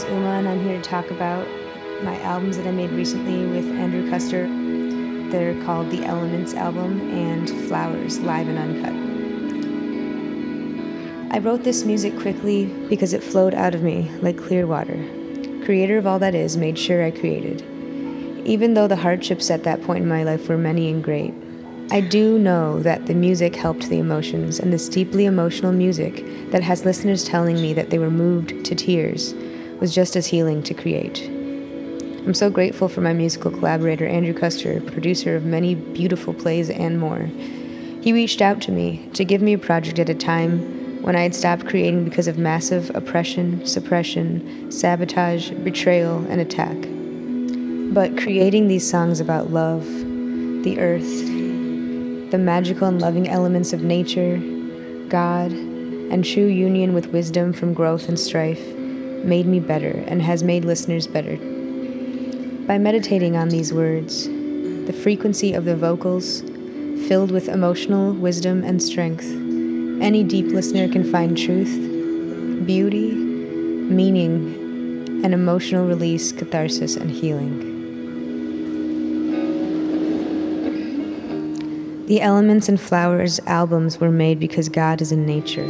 Is Uma, and I'm here to talk about my albums that I made recently with Andrew Custer. They're called the Elements album and Flowers, live and uncut. I wrote this music quickly because it flowed out of me like clear water. Creator of all that is made sure I created. Even though the hardships at that point in my life were many and great, I do know that the music helped the emotions, and this deeply emotional music that has listeners telling me that they were moved to tears was just as healing to create. I'm so grateful for my musical collaborator, Andrew Custer, producer of many beautiful plays and more. He reached out to me to give me a project at a time when I had stopped creating because of massive oppression, suppression, sabotage, betrayal, and attack. But creating these songs about love, the earth, the magical and loving elements of nature, God, and true union with wisdom from growth and strife made me better and has made listeners better. By meditating on these words, the frequency of the vocals, filled with emotional wisdom and strength, any deep listener can find truth, beauty, meaning, and emotional release, catharsis, and healing. The Elements and Flowers albums were made because God is in nature.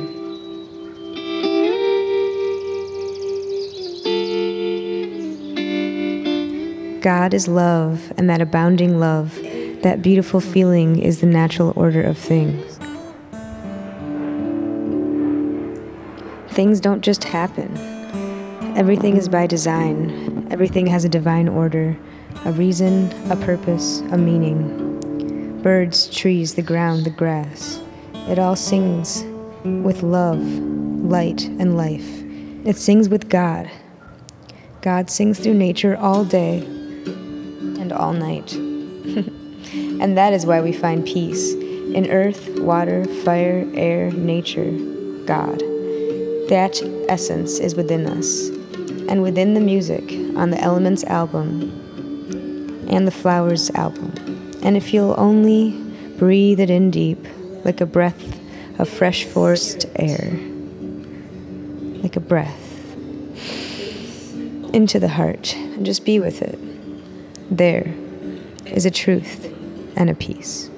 God is love, and that abounding love, that beautiful feeling, is the natural order of things. Things don't just happen. Everything is by design. Everything has a divine order, a reason, a purpose, a meaning birds, trees, the ground, the grass. It all sings with love, light, and life. It sings with God. God sings through nature all day all night. and that is why we find peace in earth, water, fire, air, nature, God. That essence is within us. And within the music on the Elements album and the Flowers album. And if you'll only breathe it in deep, like a breath of fresh forest air, like a breath into the heart, and just be with it, there is a truth and a peace.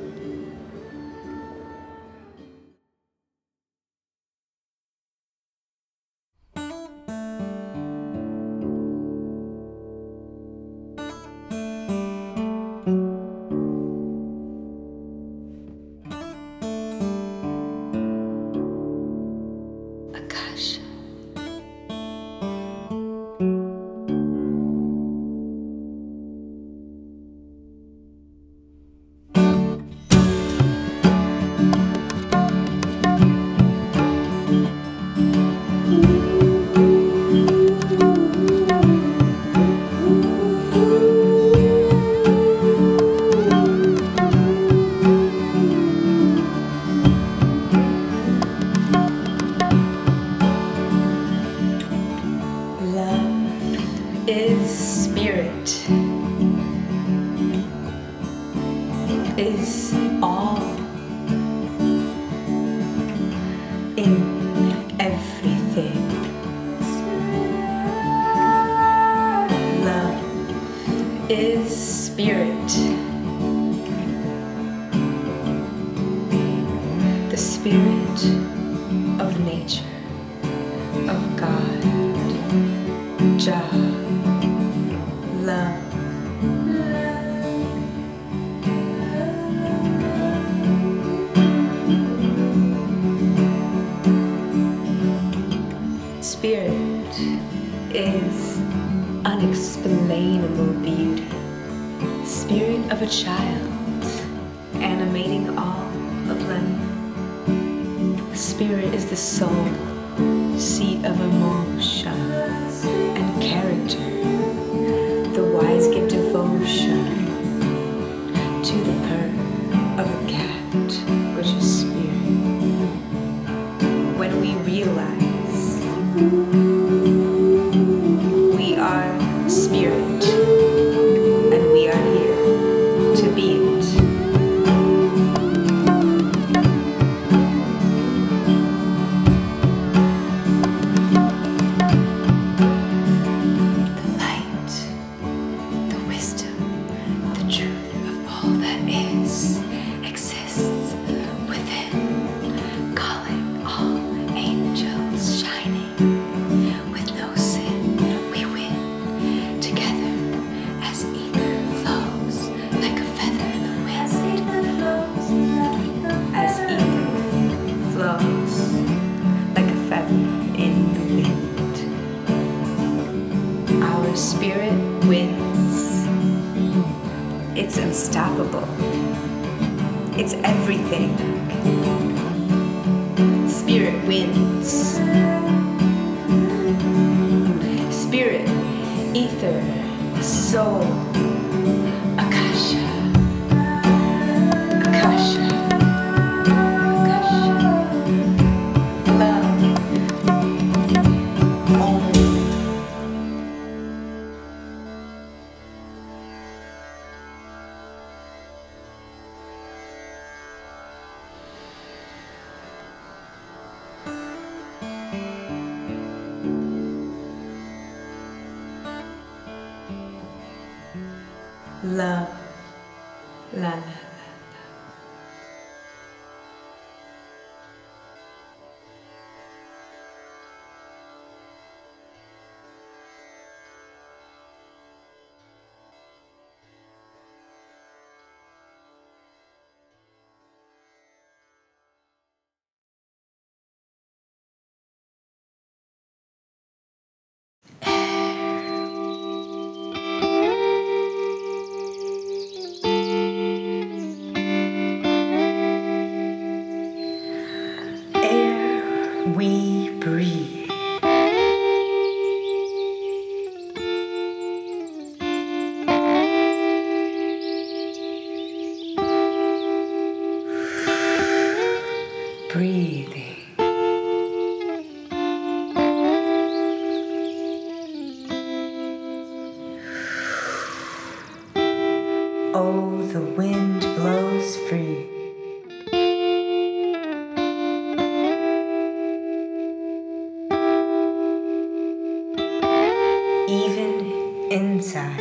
inside,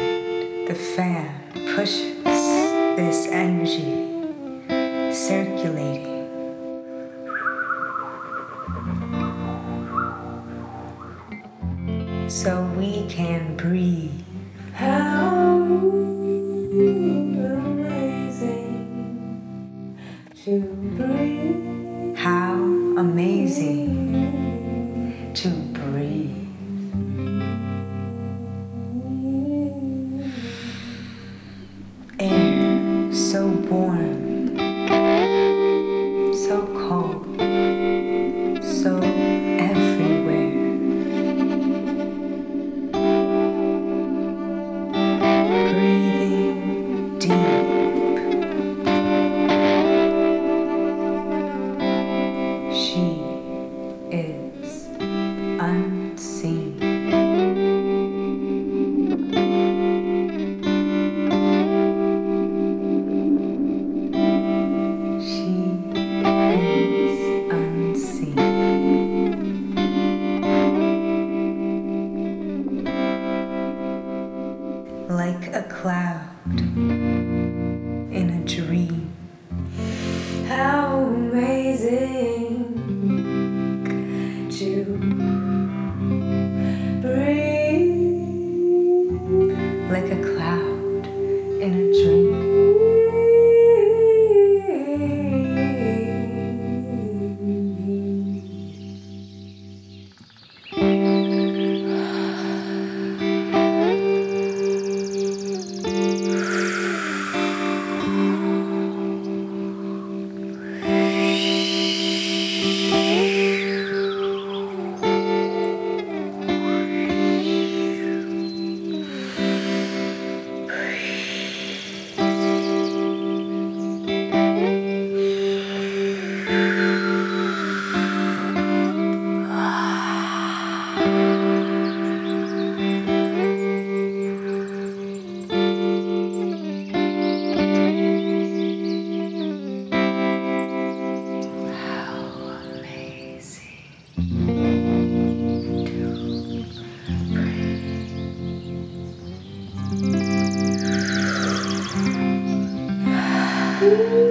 the fan pushes this energy circulating. So we can breathe Ooh.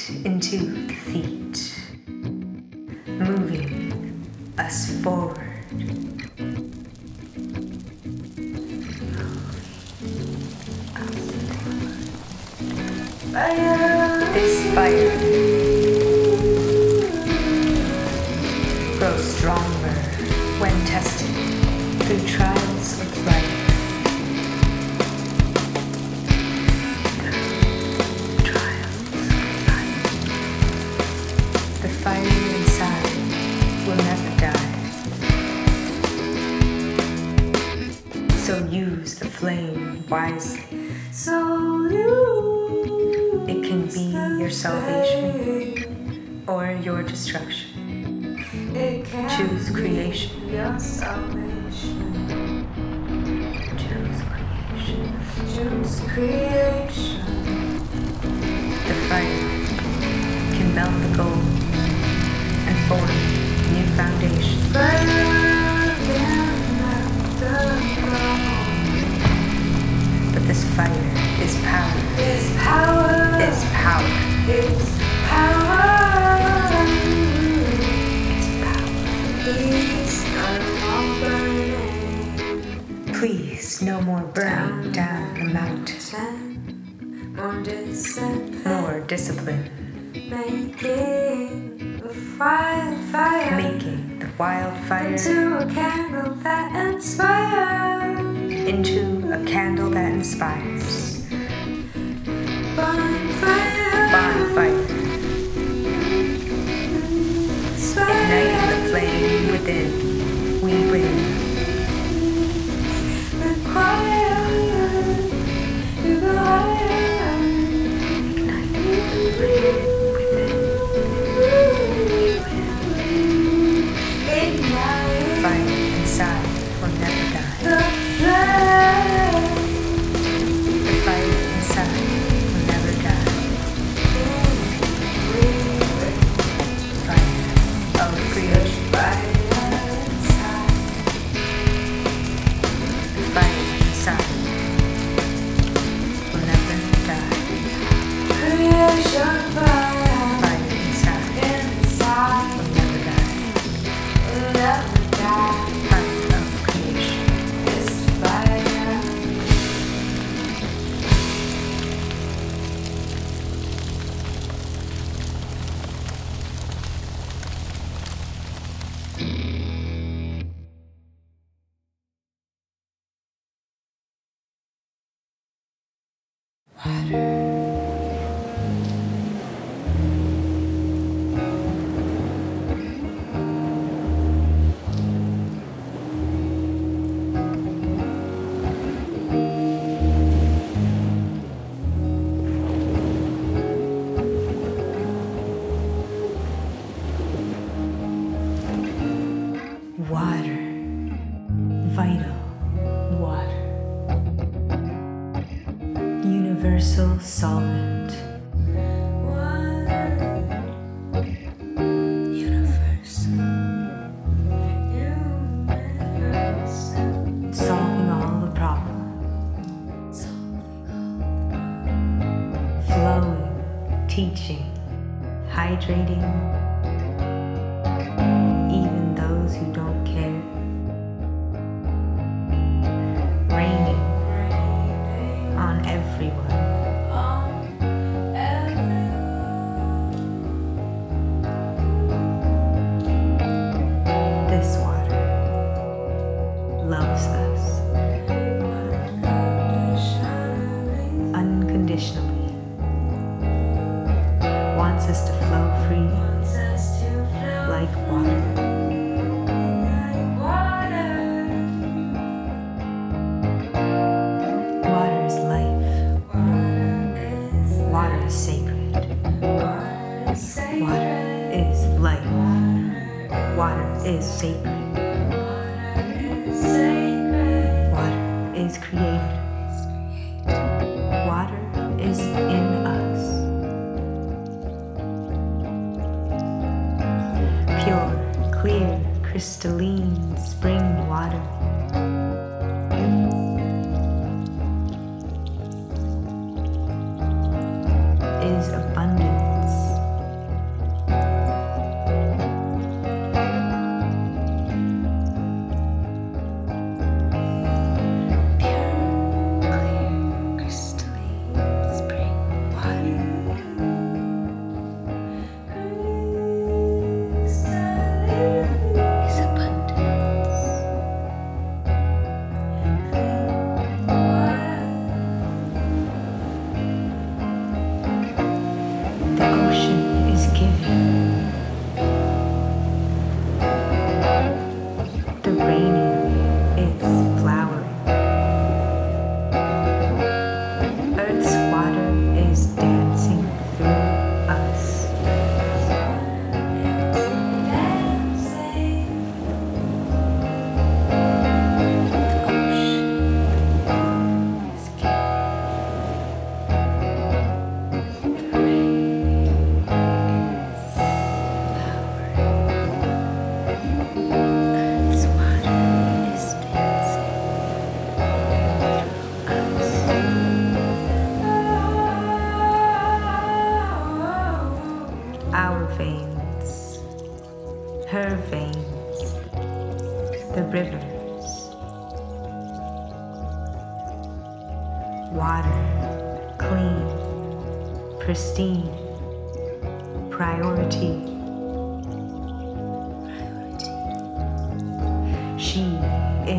wisely. So you it can be your salvation or your destruction. Choose creation. Choose creation. Choose creation. The fire can melt the gold is power. Is power. Is power. It's power. It's power. Please, no more burning down the mountain. More discipline. More discipline. Making the wildfire. Making the wildfire. Into a candle that inspires. Into a candle that inspires.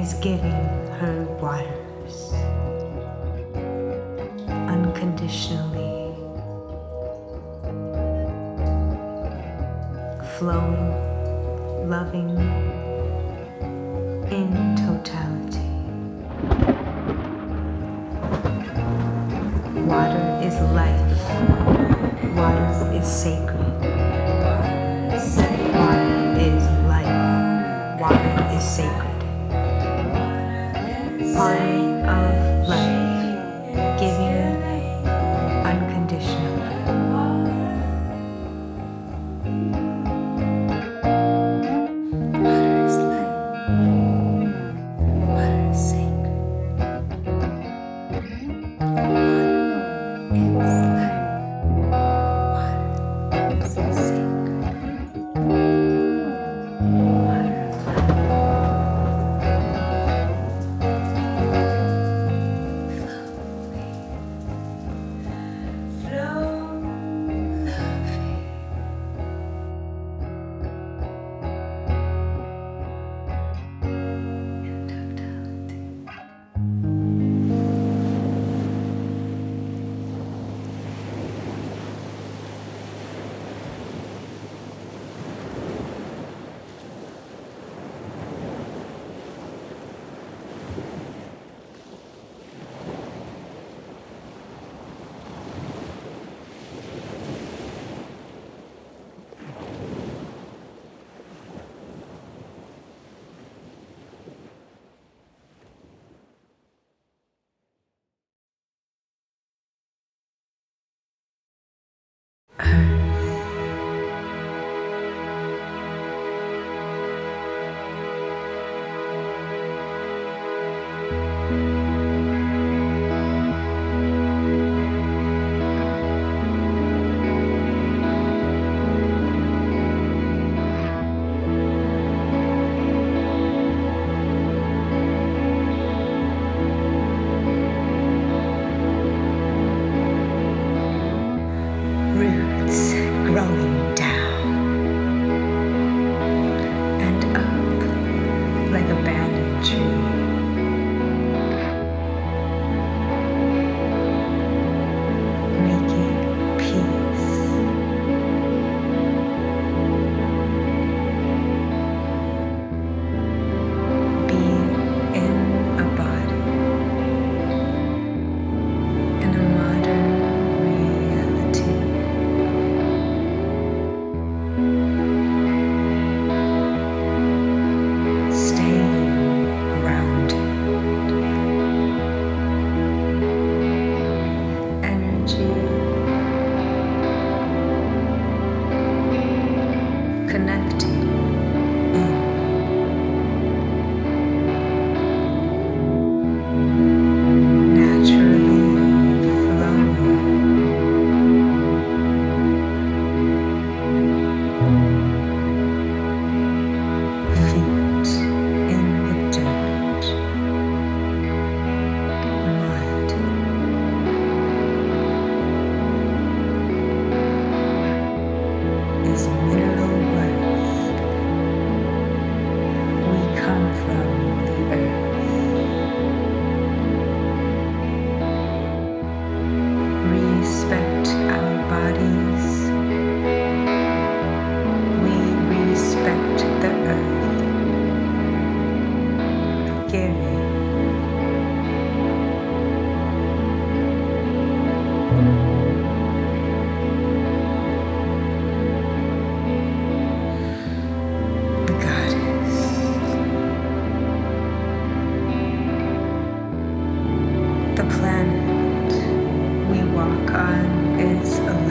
Is giving her waters unconditionally. flowing, Música 唉。On is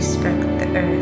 respect the earth.